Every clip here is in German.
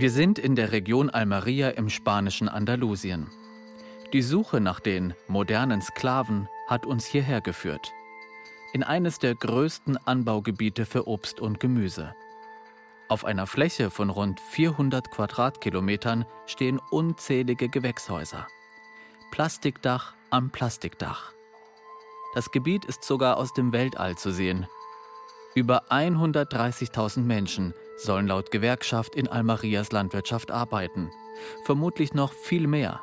Wir sind in der Region Almeria im spanischen Andalusien. Die Suche nach den modernen Sklaven hat uns hierher geführt. In eines der größten Anbaugebiete für Obst und Gemüse. Auf einer Fläche von rund 400 Quadratkilometern stehen unzählige Gewächshäuser. Plastikdach am Plastikdach. Das Gebiet ist sogar aus dem Weltall zu sehen. Über 130.000 Menschen sollen laut Gewerkschaft in Almarias Landwirtschaft arbeiten. Vermutlich noch viel mehr.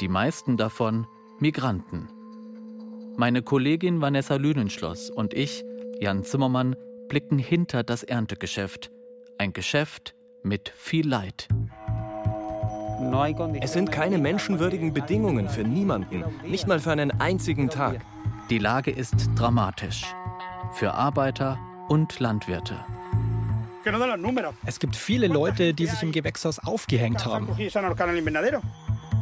Die meisten davon Migranten. Meine Kollegin Vanessa Lünenschloss und ich, Jan Zimmermann, blicken hinter das Erntegeschäft. Ein Geschäft mit viel Leid. Es sind keine menschenwürdigen Bedingungen für niemanden, nicht mal für einen einzigen Tag. Die Lage ist dramatisch. Für Arbeiter und Landwirte. Es gibt viele Leute, die sich im Gewächshaus aufgehängt haben.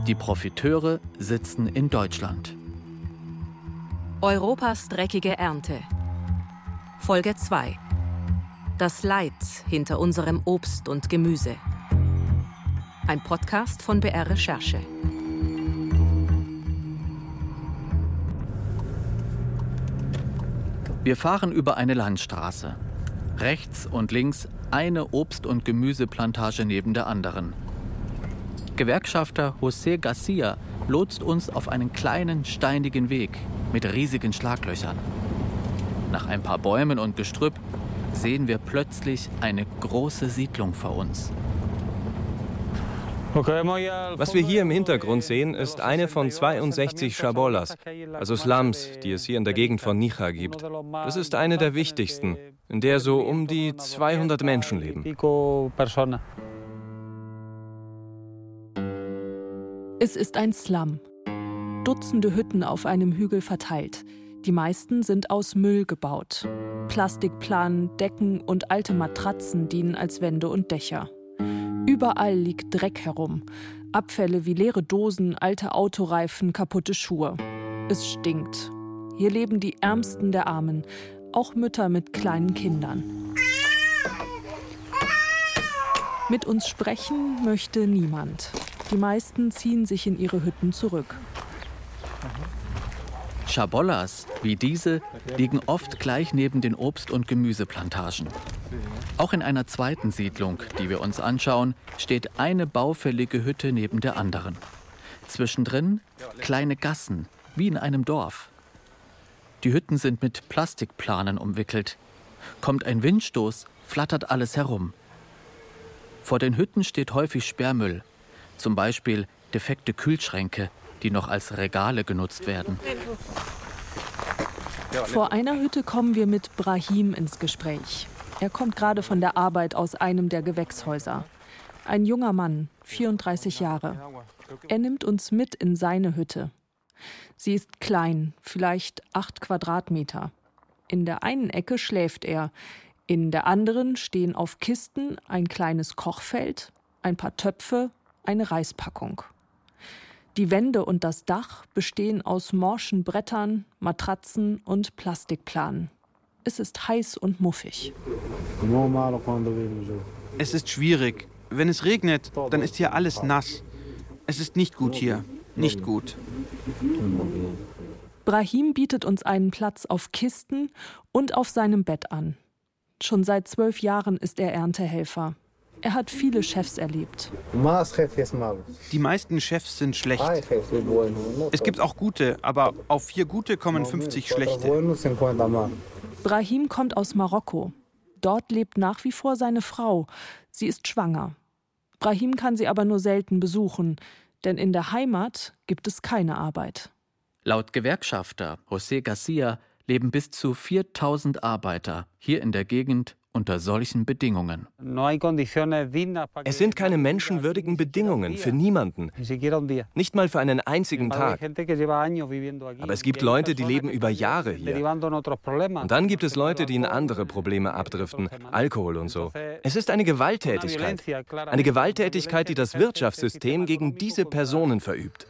Die Profiteure sitzen in Deutschland. Europas dreckige Ernte. Folge 2. Das Leid hinter unserem Obst und Gemüse. Ein Podcast von BR Recherche. Wir fahren über eine Landstraße. Rechts und links eine Obst- und Gemüseplantage neben der anderen. Gewerkschafter José Garcia lotst uns auf einen kleinen, steinigen Weg mit riesigen Schlaglöchern. Nach ein paar Bäumen und Gestrüpp sehen wir plötzlich eine große Siedlung vor uns. Was wir hier im Hintergrund sehen, ist eine von 62 Chabolas, also Slums, die es hier in der Gegend von Nija gibt. Das ist eine der wichtigsten, in der so um die 200 Menschen leben. Es ist ein Slum. Dutzende Hütten auf einem Hügel verteilt. Die meisten sind aus Müll gebaut. Plastikplanen, Decken und alte Matratzen dienen als Wände und Dächer. Überall liegt Dreck herum. Abfälle wie leere Dosen, alte Autoreifen, kaputte Schuhe. Es stinkt. Hier leben die Ärmsten der Armen, auch Mütter mit kleinen Kindern. Mit uns sprechen möchte niemand. Die meisten ziehen sich in ihre Hütten zurück. Chabollas wie diese liegen oft gleich neben den Obst- und Gemüseplantagen. Auch in einer zweiten Siedlung, die wir uns anschauen, steht eine baufällige Hütte neben der anderen. Zwischendrin kleine Gassen, wie in einem Dorf. Die Hütten sind mit Plastikplanen umwickelt. Kommt ein Windstoß, flattert alles herum. Vor den Hütten steht häufig Sperrmüll, zum Beispiel defekte Kühlschränke, die noch als Regale genutzt werden. Vor einer Hütte kommen wir mit Brahim ins Gespräch. Er kommt gerade von der Arbeit aus einem der Gewächshäuser. Ein junger Mann, 34 Jahre. Er nimmt uns mit in seine Hütte. Sie ist klein, vielleicht acht Quadratmeter. In der einen Ecke schläft er, in der anderen stehen auf Kisten ein kleines Kochfeld, ein paar Töpfe, eine Reispackung. Die Wände und das Dach bestehen aus morschen Brettern, Matratzen und Plastikplanen. Es ist heiß und muffig. Es ist schwierig. Wenn es regnet, dann ist hier alles nass. Es ist nicht gut hier. Nicht gut. Brahim bietet uns einen Platz auf Kisten und auf seinem Bett an. Schon seit zwölf Jahren ist er Erntehelfer. Er hat viele Chefs erlebt. Die meisten Chefs sind schlecht. Es gibt auch gute, aber auf vier gute kommen 50 schlechte. Brahim kommt aus Marokko. Dort lebt nach wie vor seine Frau. Sie ist schwanger. Brahim kann sie aber nur selten besuchen, denn in der Heimat gibt es keine Arbeit. Laut Gewerkschafter José Garcia leben bis zu 4000 Arbeiter hier in der Gegend unter solchen Bedingungen. Es sind keine menschenwürdigen Bedingungen für niemanden, nicht mal für einen einzigen Tag. Aber es gibt Leute, die leben über Jahre hier. Und dann gibt es Leute, die in andere Probleme abdriften, Alkohol und so. Es ist eine Gewalttätigkeit. Eine Gewalttätigkeit, die das Wirtschaftssystem gegen diese Personen verübt.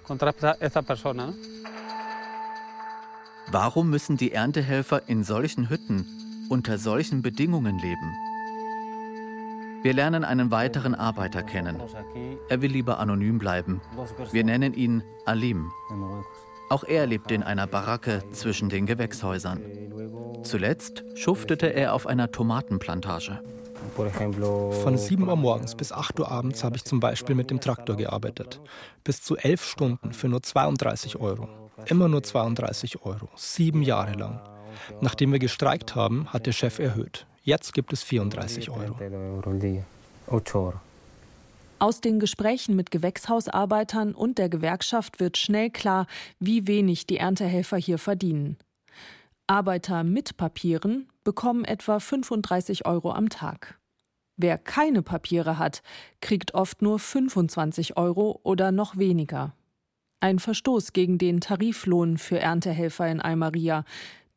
Warum müssen die Erntehelfer in solchen Hütten unter solchen Bedingungen leben. Wir lernen einen weiteren Arbeiter kennen. Er will lieber anonym bleiben. Wir nennen ihn Alim. Auch er lebte in einer Baracke zwischen den Gewächshäusern. Zuletzt schuftete er auf einer Tomatenplantage. Von 7 Uhr morgens bis 8 Uhr abends habe ich zum Beispiel mit dem Traktor gearbeitet. Bis zu 11 Stunden für nur 32 Euro. Immer nur 32 Euro. Sieben Jahre lang. Nachdem wir gestreikt haben, hat der Chef erhöht. Jetzt gibt es 34 Euro. Aus den Gesprächen mit Gewächshausarbeitern und der Gewerkschaft wird schnell klar, wie wenig die Erntehelfer hier verdienen. Arbeiter mit Papieren bekommen etwa 35 Euro am Tag. Wer keine Papiere hat, kriegt oft nur 25 Euro oder noch weniger. Ein Verstoß gegen den Tariflohn für Erntehelfer in Almeria,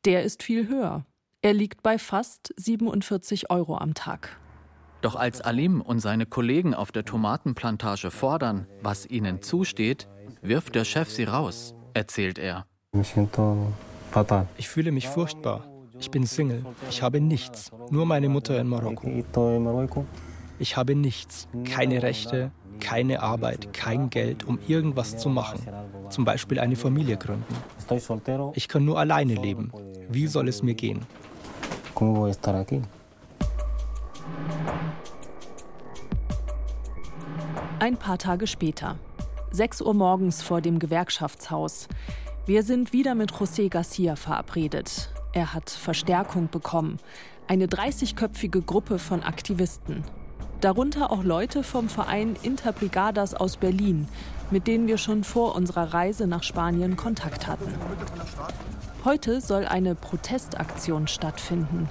der ist viel höher. Er liegt bei fast 47 Euro am Tag. Doch als Alim und seine Kollegen auf der Tomatenplantage fordern, was ihnen zusteht, wirft der Chef sie raus, erzählt er. Ich fühle mich furchtbar. Ich bin Single. Ich habe nichts. Nur meine Mutter in Marokko. Ich habe nichts. Keine Rechte, keine Arbeit, kein Geld, um irgendwas zu machen. Zum Beispiel eine Familie gründen. Ich kann nur alleine leben. Wie soll es mir gehen? Ein paar Tage später. 6 Uhr morgens vor dem Gewerkschaftshaus. Wir sind wieder mit José Garcia verabredet. Er hat Verstärkung bekommen. Eine 30-köpfige Gruppe von Aktivisten. Darunter auch Leute vom Verein Interbrigadas aus Berlin, mit denen wir schon vor unserer Reise nach Spanien Kontakt hatten. Heute soll eine Protestaktion stattfinden.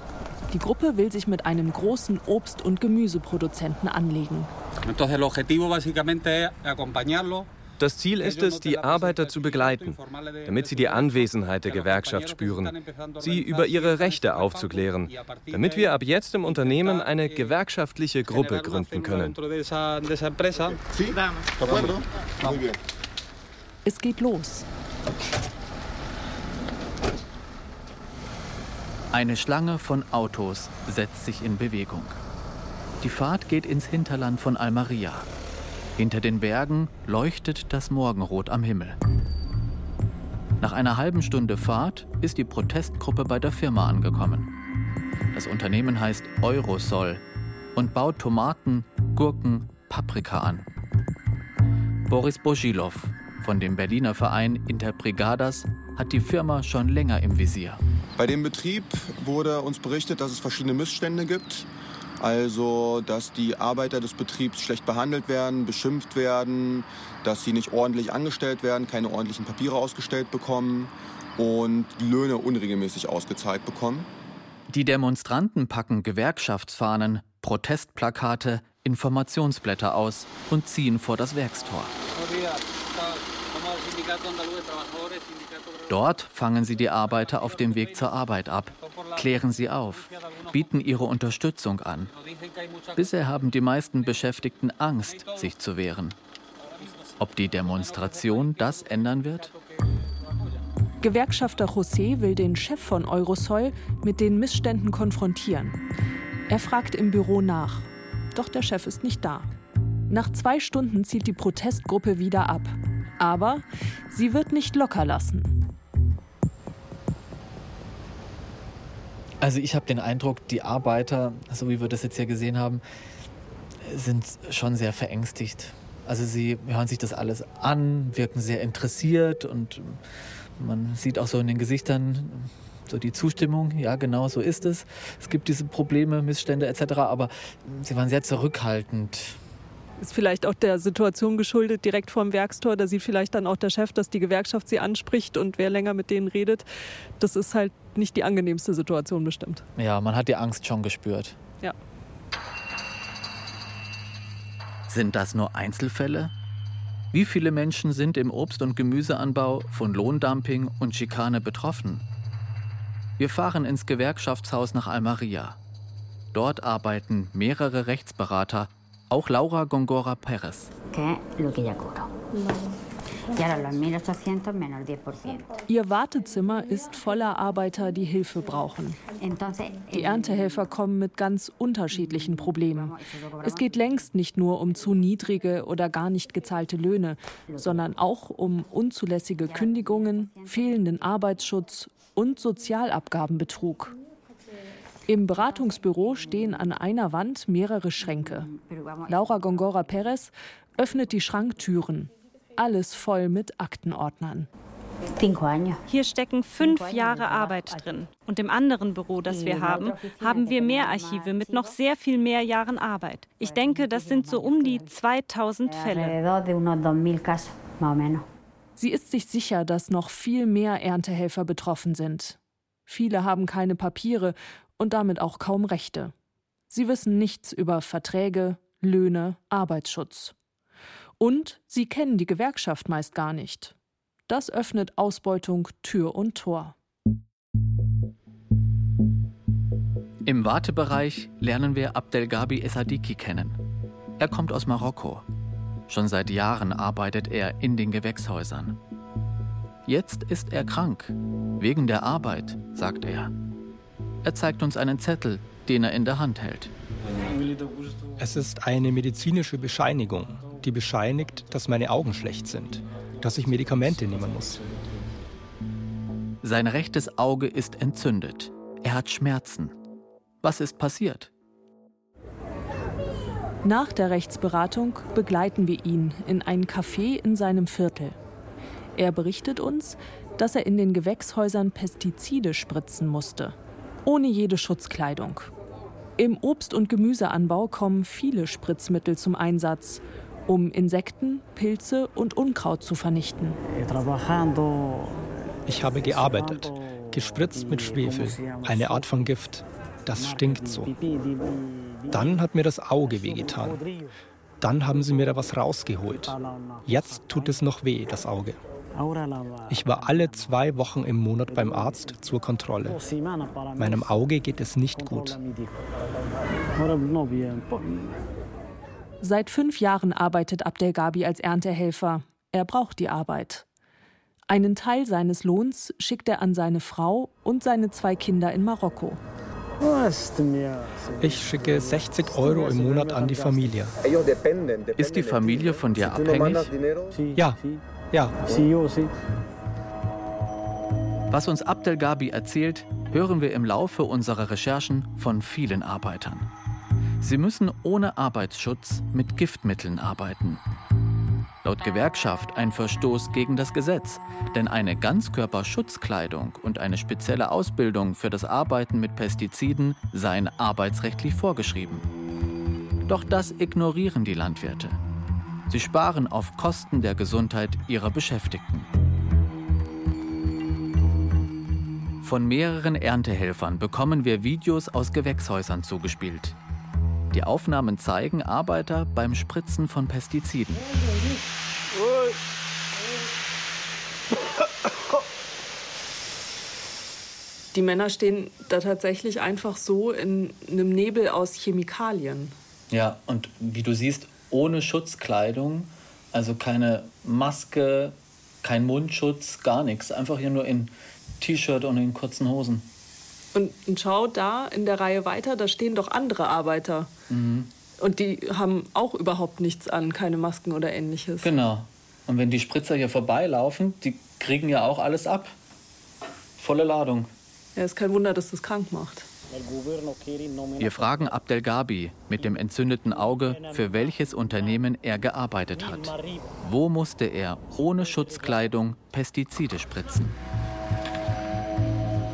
Die Gruppe will sich mit einem großen Obst- und Gemüseproduzenten anlegen. Entonces, el objetivo básicamente es acompañarlo das Ziel ist es, die Arbeiter zu begleiten, damit sie die Anwesenheit der Gewerkschaft spüren, sie über ihre Rechte aufzuklären, damit wir ab jetzt im Unternehmen eine gewerkschaftliche Gruppe gründen können. Es geht los. Eine Schlange von Autos setzt sich in Bewegung. Die Fahrt geht ins Hinterland von Almeria. Hinter den Bergen leuchtet das Morgenrot am Himmel. Nach einer halben Stunde Fahrt ist die Protestgruppe bei der Firma angekommen. Das Unternehmen heißt Eurosol und baut Tomaten, Gurken, Paprika an. Boris Boschilov von dem Berliner Verein Interbrigadas hat die Firma schon länger im Visier. Bei dem Betrieb wurde uns berichtet, dass es verschiedene Missstände gibt. Also, dass die Arbeiter des Betriebs schlecht behandelt werden, beschimpft werden, dass sie nicht ordentlich angestellt werden, keine ordentlichen Papiere ausgestellt bekommen und Löhne unregelmäßig ausgezahlt bekommen. Die Demonstranten packen Gewerkschaftsfahnen, Protestplakate, Informationsblätter aus und ziehen vor das Werkstor. Dort fangen sie die Arbeiter auf dem Weg zur Arbeit ab, klären sie auf, bieten ihre Unterstützung an. Bisher haben die meisten Beschäftigten Angst, sich zu wehren. Ob die Demonstration das ändern wird? Gewerkschafter José will den Chef von Eurosol mit den Missständen konfrontieren. Er fragt im Büro nach. Doch der Chef ist nicht da. Nach zwei Stunden zieht die Protestgruppe wieder ab. Aber sie wird nicht locker lassen. Also ich habe den Eindruck, die Arbeiter, so wie wir das jetzt hier gesehen haben, sind schon sehr verängstigt. Also sie hören sich das alles an, wirken sehr interessiert und man sieht auch so in den Gesichtern so die Zustimmung, ja genau so ist es. Es gibt diese Probleme, Missstände etc., aber sie waren sehr zurückhaltend. Ist vielleicht auch der Situation geschuldet, direkt vorm Werkstor. Da sieht vielleicht dann auch der Chef, dass die Gewerkschaft sie anspricht und wer länger mit denen redet. Das ist halt nicht die angenehmste Situation bestimmt. Ja, man hat die Angst schon gespürt. Ja. Sind das nur Einzelfälle? Wie viele Menschen sind im Obst- und Gemüseanbau von Lohndumping und Schikane betroffen? Wir fahren ins Gewerkschaftshaus nach Almeria. Dort arbeiten mehrere Rechtsberater, auch Laura Gongora Perez. Ihr Wartezimmer ist voller Arbeiter, die Hilfe brauchen. Die Erntehelfer kommen mit ganz unterschiedlichen Problemen. Es geht längst nicht nur um zu niedrige oder gar nicht gezahlte Löhne, sondern auch um unzulässige Kündigungen, fehlenden Arbeitsschutz und Sozialabgabenbetrug. Im Beratungsbüro stehen an einer Wand mehrere Schränke. Laura Gongora Perez öffnet die Schranktüren. Alles voll mit Aktenordnern. Hier stecken fünf Jahre Arbeit drin. Und im anderen Büro, das wir haben, haben wir mehr Archive mit noch sehr viel mehr Jahren Arbeit. Ich denke, das sind so um die 2000 Fälle. Sie ist sich sicher, dass noch viel mehr Erntehelfer betroffen sind. Viele haben keine Papiere und damit auch kaum Rechte. Sie wissen nichts über Verträge, Löhne, Arbeitsschutz. Und sie kennen die Gewerkschaft meist gar nicht. Das öffnet Ausbeutung Tür und Tor. Im Wartebereich lernen wir Abdelgabi Essadiki kennen. Er kommt aus Marokko. Schon seit Jahren arbeitet er in den Gewächshäusern. Jetzt ist er krank, wegen der Arbeit, sagt er. Er zeigt uns einen Zettel, den er in der Hand hält. Es ist eine medizinische Bescheinigung, die bescheinigt, dass meine Augen schlecht sind, dass ich Medikamente nehmen muss. Sein rechtes Auge ist entzündet. Er hat Schmerzen. Was ist passiert? Nach der Rechtsberatung begleiten wir ihn in ein Café in seinem Viertel. Er berichtet uns, dass er in den Gewächshäusern Pestizide spritzen musste ohne jede Schutzkleidung. Im Obst- und Gemüseanbau kommen viele Spritzmittel zum Einsatz, um Insekten, Pilze und Unkraut zu vernichten. Ich habe gearbeitet, gespritzt mit Schwefel, eine Art von Gift. Das stinkt so. Dann hat mir das Auge wehgetan. Dann haben sie mir da was rausgeholt. Jetzt tut es noch weh, das Auge. Ich war alle zwei Wochen im Monat beim Arzt zur Kontrolle. Meinem Auge geht es nicht gut. Seit fünf Jahren arbeitet Abdelgabi als Erntehelfer. Er braucht die Arbeit. Einen Teil seines Lohns schickt er an seine Frau und seine zwei Kinder in Marokko. Ich schicke 60 Euro im Monat an die Familie. Ist die Familie von dir abhängig? Ja, ja. Was uns Abdelgabi erzählt, hören wir im Laufe unserer Recherchen von vielen Arbeitern. Sie müssen ohne Arbeitsschutz mit Giftmitteln arbeiten. Laut Gewerkschaft ein Verstoß gegen das Gesetz, denn eine Ganzkörperschutzkleidung und eine spezielle Ausbildung für das Arbeiten mit Pestiziden seien arbeitsrechtlich vorgeschrieben. Doch das ignorieren die Landwirte. Sie sparen auf Kosten der Gesundheit ihrer Beschäftigten. Von mehreren Erntehelfern bekommen wir Videos aus Gewächshäusern zugespielt. Die Aufnahmen zeigen Arbeiter beim Spritzen von Pestiziden. Die Männer stehen da tatsächlich einfach so in einem Nebel aus Chemikalien. Ja, und wie du siehst, ohne Schutzkleidung, also keine Maske, kein Mundschutz, gar nichts. Einfach hier nur in T-Shirt und in kurzen Hosen. Und, und schau da in der Reihe weiter, da stehen doch andere Arbeiter. Mhm. Und die haben auch überhaupt nichts an, keine Masken oder ähnliches. Genau. Und wenn die Spritzer hier vorbeilaufen, die kriegen ja auch alles ab. Volle Ladung. Ja, ist kein Wunder, dass das krank macht. Wir fragen Abdel Gabi mit dem entzündeten Auge, für welches Unternehmen er gearbeitet hat. Wo musste er ohne Schutzkleidung Pestizide spritzen?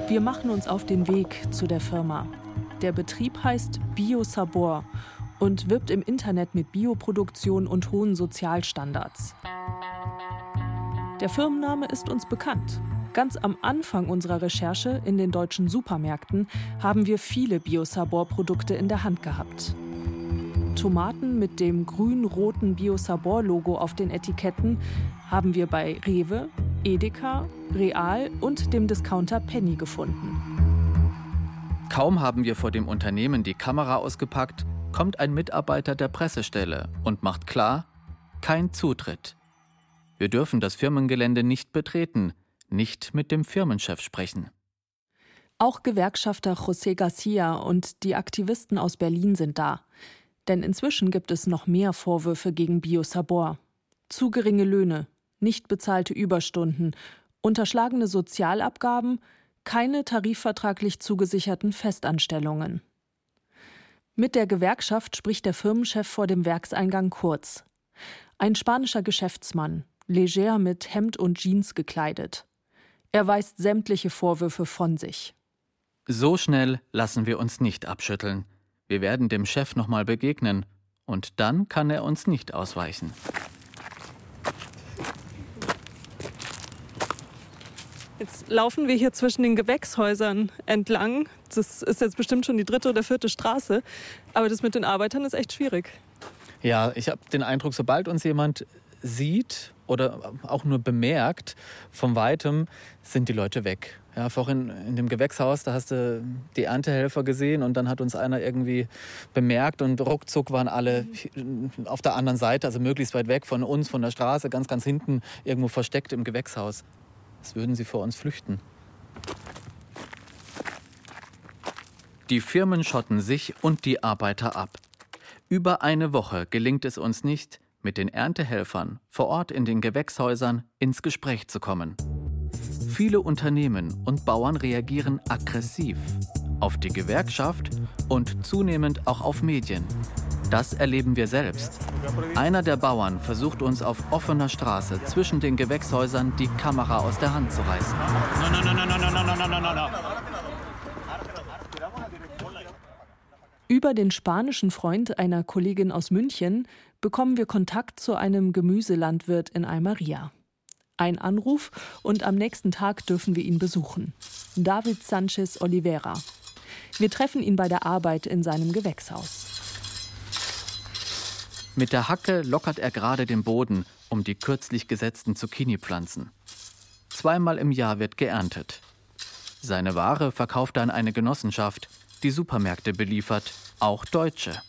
Wir machen uns auf den Weg zu der Firma. Der Betrieb heißt Biosabor und wirbt im Internet mit Bioproduktion und hohen Sozialstandards. Der Firmenname ist uns bekannt. Ganz am Anfang unserer Recherche in den deutschen Supermärkten haben wir viele Biosabor-Produkte in der Hand gehabt. Tomaten mit dem grün-roten Biosabor-Logo auf den Etiketten haben wir bei Rewe, Edeka, Real und dem Discounter Penny gefunden. Kaum haben wir vor dem Unternehmen die Kamera ausgepackt, kommt ein Mitarbeiter der Pressestelle und macht klar, kein Zutritt. Wir dürfen das Firmengelände nicht betreten, nicht mit dem Firmenchef sprechen. Auch Gewerkschafter José Garcia und die Aktivisten aus Berlin sind da. Denn inzwischen gibt es noch mehr Vorwürfe gegen Biosabor. Zu geringe Löhne, nicht bezahlte Überstunden, unterschlagene Sozialabgaben, keine tarifvertraglich zugesicherten Festanstellungen. Mit der Gewerkschaft spricht der Firmenchef vor dem Werkseingang kurz. Ein spanischer Geschäftsmann, leger mit Hemd und Jeans gekleidet. Er weist sämtliche Vorwürfe von sich. So schnell lassen wir uns nicht abschütteln. Wir werden dem Chef nochmal begegnen, und dann kann er uns nicht ausweichen. Jetzt laufen wir hier zwischen den Gewächshäusern entlang. Das ist jetzt bestimmt schon die dritte oder vierte Straße. Aber das mit den Arbeitern ist echt schwierig. Ja, ich habe den Eindruck, sobald uns jemand sieht oder auch nur bemerkt, von weitem sind die Leute weg. Ja, vorhin in dem Gewächshaus, da hast du die Erntehelfer gesehen und dann hat uns einer irgendwie bemerkt und ruckzuck waren alle auf der anderen Seite, also möglichst weit weg von uns, von der Straße, ganz, ganz hinten irgendwo versteckt im Gewächshaus. Als würden sie vor uns flüchten. Die Firmen schotten sich und die Arbeiter ab. Über eine Woche gelingt es uns nicht, mit den Erntehelfern vor Ort in den Gewächshäusern ins Gespräch zu kommen. Viele Unternehmen und Bauern reagieren aggressiv auf die Gewerkschaft und zunehmend auch auf Medien. Das erleben wir selbst. Einer der Bauern versucht uns auf offener Straße zwischen den Gewächshäusern die Kamera aus der Hand zu reißen. Über den spanischen Freund einer Kollegin aus München bekommen wir Kontakt zu einem Gemüselandwirt in Almeria. Ein Anruf und am nächsten Tag dürfen wir ihn besuchen. David Sanchez Oliveira. Wir treffen ihn bei der Arbeit in seinem Gewächshaus. Mit der Hacke lockert er gerade den Boden um die kürzlich gesetzten Zucchini-Pflanzen. Zweimal im Jahr wird geerntet. Seine Ware verkauft er an eine Genossenschaft, die Supermärkte beliefert, auch deutsche.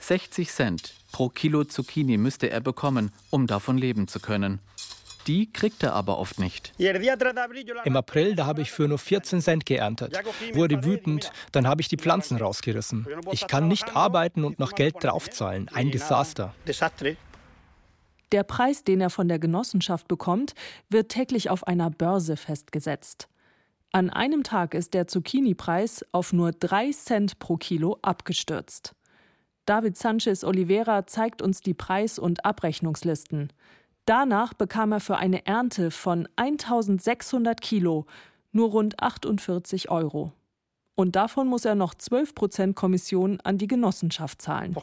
60 Cent pro Kilo Zucchini müsste er bekommen, um davon leben zu können. Die kriegt er aber oft nicht. Im April, da habe ich für nur 14 Cent geerntet. Wurde wütend, dann habe ich die Pflanzen rausgerissen. Ich kann nicht arbeiten und noch Geld draufzahlen. Ein Desaster. Der Preis, den er von der Genossenschaft bekommt, wird täglich auf einer Börse festgesetzt. An einem Tag ist der Zucchini-Preis auf nur 3 Cent pro Kilo abgestürzt. David Sanchez Oliveira zeigt uns die Preis- und Abrechnungslisten. Danach bekam er für eine Ernte von 1600 Kilo nur rund 48 Euro. Und davon muss er noch 12 Prozent Kommission an die Genossenschaft zahlen.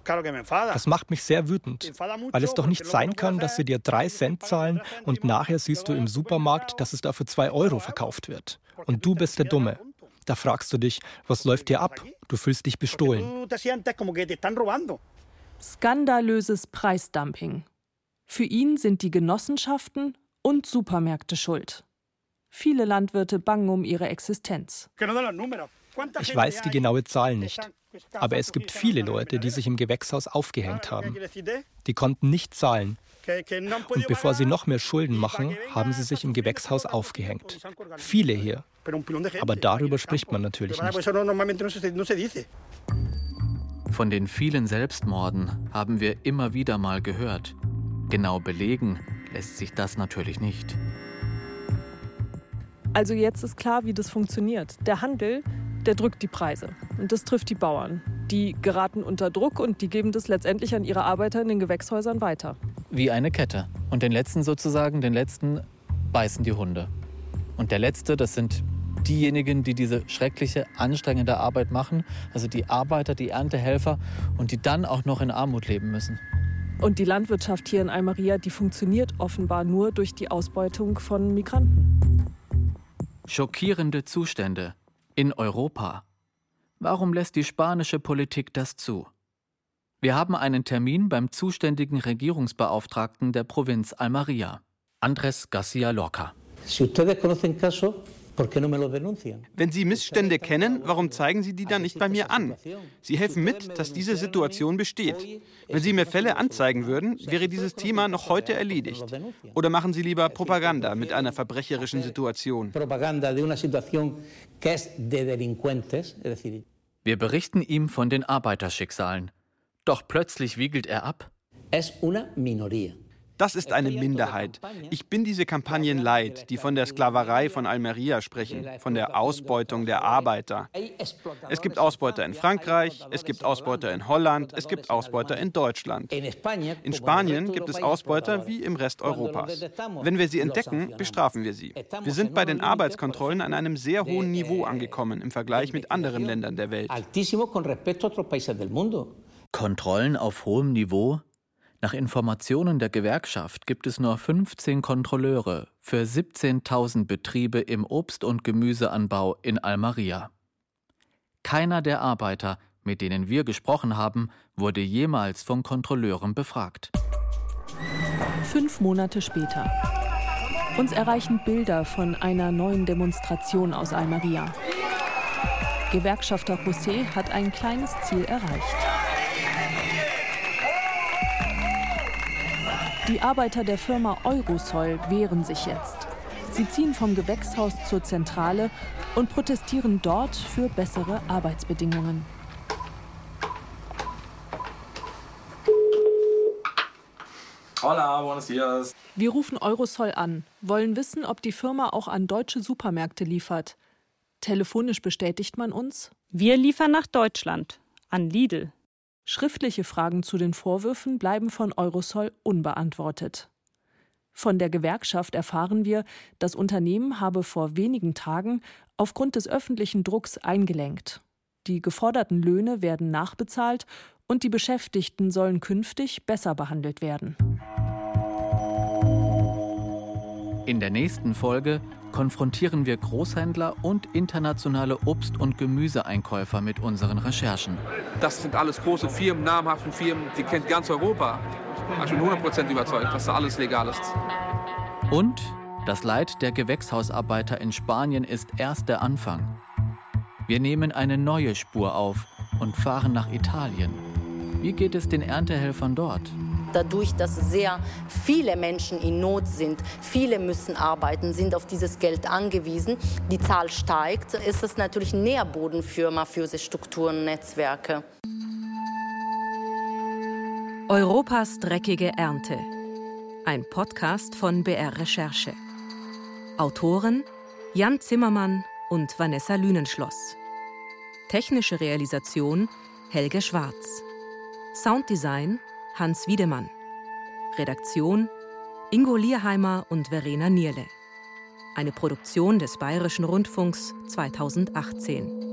Das macht mich sehr wütend, weil es doch nicht sein kann, dass sie dir 3 Cent zahlen und nachher siehst du im Supermarkt, dass es dafür 2 Euro verkauft wird. Und du bist der Dumme. Da fragst du dich, was läuft dir ab? Du fühlst dich bestohlen. Skandalöses Preisdumping. Für ihn sind die Genossenschaften und Supermärkte schuld. Viele Landwirte bangen um ihre Existenz. Ich weiß die genaue Zahl nicht. Aber es gibt viele Leute, die sich im Gewächshaus aufgehängt haben. Die konnten nicht zahlen. Und bevor sie noch mehr Schulden machen, haben sie sich im Gewächshaus aufgehängt. Viele hier. Aber darüber spricht man natürlich nicht. Von den vielen Selbstmorden haben wir immer wieder mal gehört. Genau belegen lässt sich das natürlich nicht. Also jetzt ist klar, wie das funktioniert. Der Handel, der drückt die Preise und das trifft die Bauern. Die geraten unter Druck und die geben das letztendlich an ihre Arbeiter in den Gewächshäusern weiter. Wie eine Kette. Und den letzten sozusagen, den letzten beißen die Hunde. Und der letzte, das sind diejenigen, die diese schreckliche, anstrengende Arbeit machen, also die Arbeiter, die Erntehelfer und die dann auch noch in Armut leben müssen. Und die Landwirtschaft hier in Almeria, die funktioniert offenbar nur durch die Ausbeutung von Migranten. Schockierende Zustände in Europa. Warum lässt die spanische Politik das zu? Wir haben einen Termin beim zuständigen Regierungsbeauftragten der Provinz Almeria, Andrés García Lorca. Wenn Sie Missstände kennen, warum zeigen Sie die dann nicht bei mir an? Sie helfen mit, dass diese Situation besteht. Wenn Sie mir Fälle anzeigen würden, wäre dieses Thema noch heute erledigt. Oder machen Sie lieber Propaganda mit einer verbrecherischen Situation? Wir berichten ihm von den Arbeiterschicksalen. Doch plötzlich wiegelt er ab. Es una minoría. Das ist eine Minderheit. Ich bin diese Kampagnen leid, die von der Sklaverei von Almeria sprechen, von der Ausbeutung der Arbeiter. Es gibt Ausbeuter in Frankreich, es gibt Ausbeuter in Holland, es gibt Ausbeuter in Deutschland. In Spanien gibt es Ausbeuter wie im Rest Europas. Wenn wir sie entdecken, bestrafen wir sie. Wir sind bei den Arbeitskontrollen an einem sehr hohen Niveau angekommen im Vergleich mit anderen Ländern der Welt. Kontrollen auf hohem Niveau? Nach Informationen der Gewerkschaft gibt es nur 15 Kontrolleure für 17.000 Betriebe im Obst- und Gemüseanbau in Almeria. Keiner der Arbeiter, mit denen wir gesprochen haben, wurde jemals von Kontrolleuren befragt. Fünf Monate später. Uns erreichen Bilder von einer neuen Demonstration aus Almeria. Gewerkschafter José hat ein kleines Ziel erreicht. Die Arbeiter der Firma Eurosol wehren sich jetzt. Sie ziehen vom Gewächshaus zur Zentrale und protestieren dort für bessere Arbeitsbedingungen. Hola, buenos dias. Wir rufen Eurosol an, wollen wissen, ob die Firma auch an deutsche Supermärkte liefert. Telefonisch bestätigt man uns, wir liefern nach Deutschland, an Lidl. Schriftliche Fragen zu den Vorwürfen bleiben von Eurosol unbeantwortet. Von der Gewerkschaft erfahren wir, das Unternehmen habe vor wenigen Tagen aufgrund des öffentlichen Drucks eingelenkt. Die geforderten Löhne werden nachbezahlt und die Beschäftigten sollen künftig besser behandelt werden. In der nächsten Folge konfrontieren wir Großhändler und internationale Obst- und Gemüseeinkäufer mit unseren Recherchen. Das sind alles große Firmen, namhafte Firmen, die kennt ganz Europa. Ich bin 100% überzeugt, dass da alles legal ist. Und das Leid der Gewächshausarbeiter in Spanien ist erst der Anfang. Wir nehmen eine neue Spur auf und fahren nach Italien. Wie geht es den Erntehelfern dort? Dadurch, dass sehr viele Menschen in Not sind, viele müssen arbeiten, sind auf dieses Geld angewiesen, die Zahl steigt, ist es natürlich Nährboden für mafiöse Strukturen Netzwerke. Europas dreckige Ernte. Ein Podcast von BR Recherche. Autoren Jan Zimmermann und Vanessa Lünenschloss. Technische Realisation Helge Schwarz. Sounddesign Hans Wiedemann. Redaktion Ingo Lierheimer und Verena Nierle. Eine Produktion des Bayerischen Rundfunks 2018.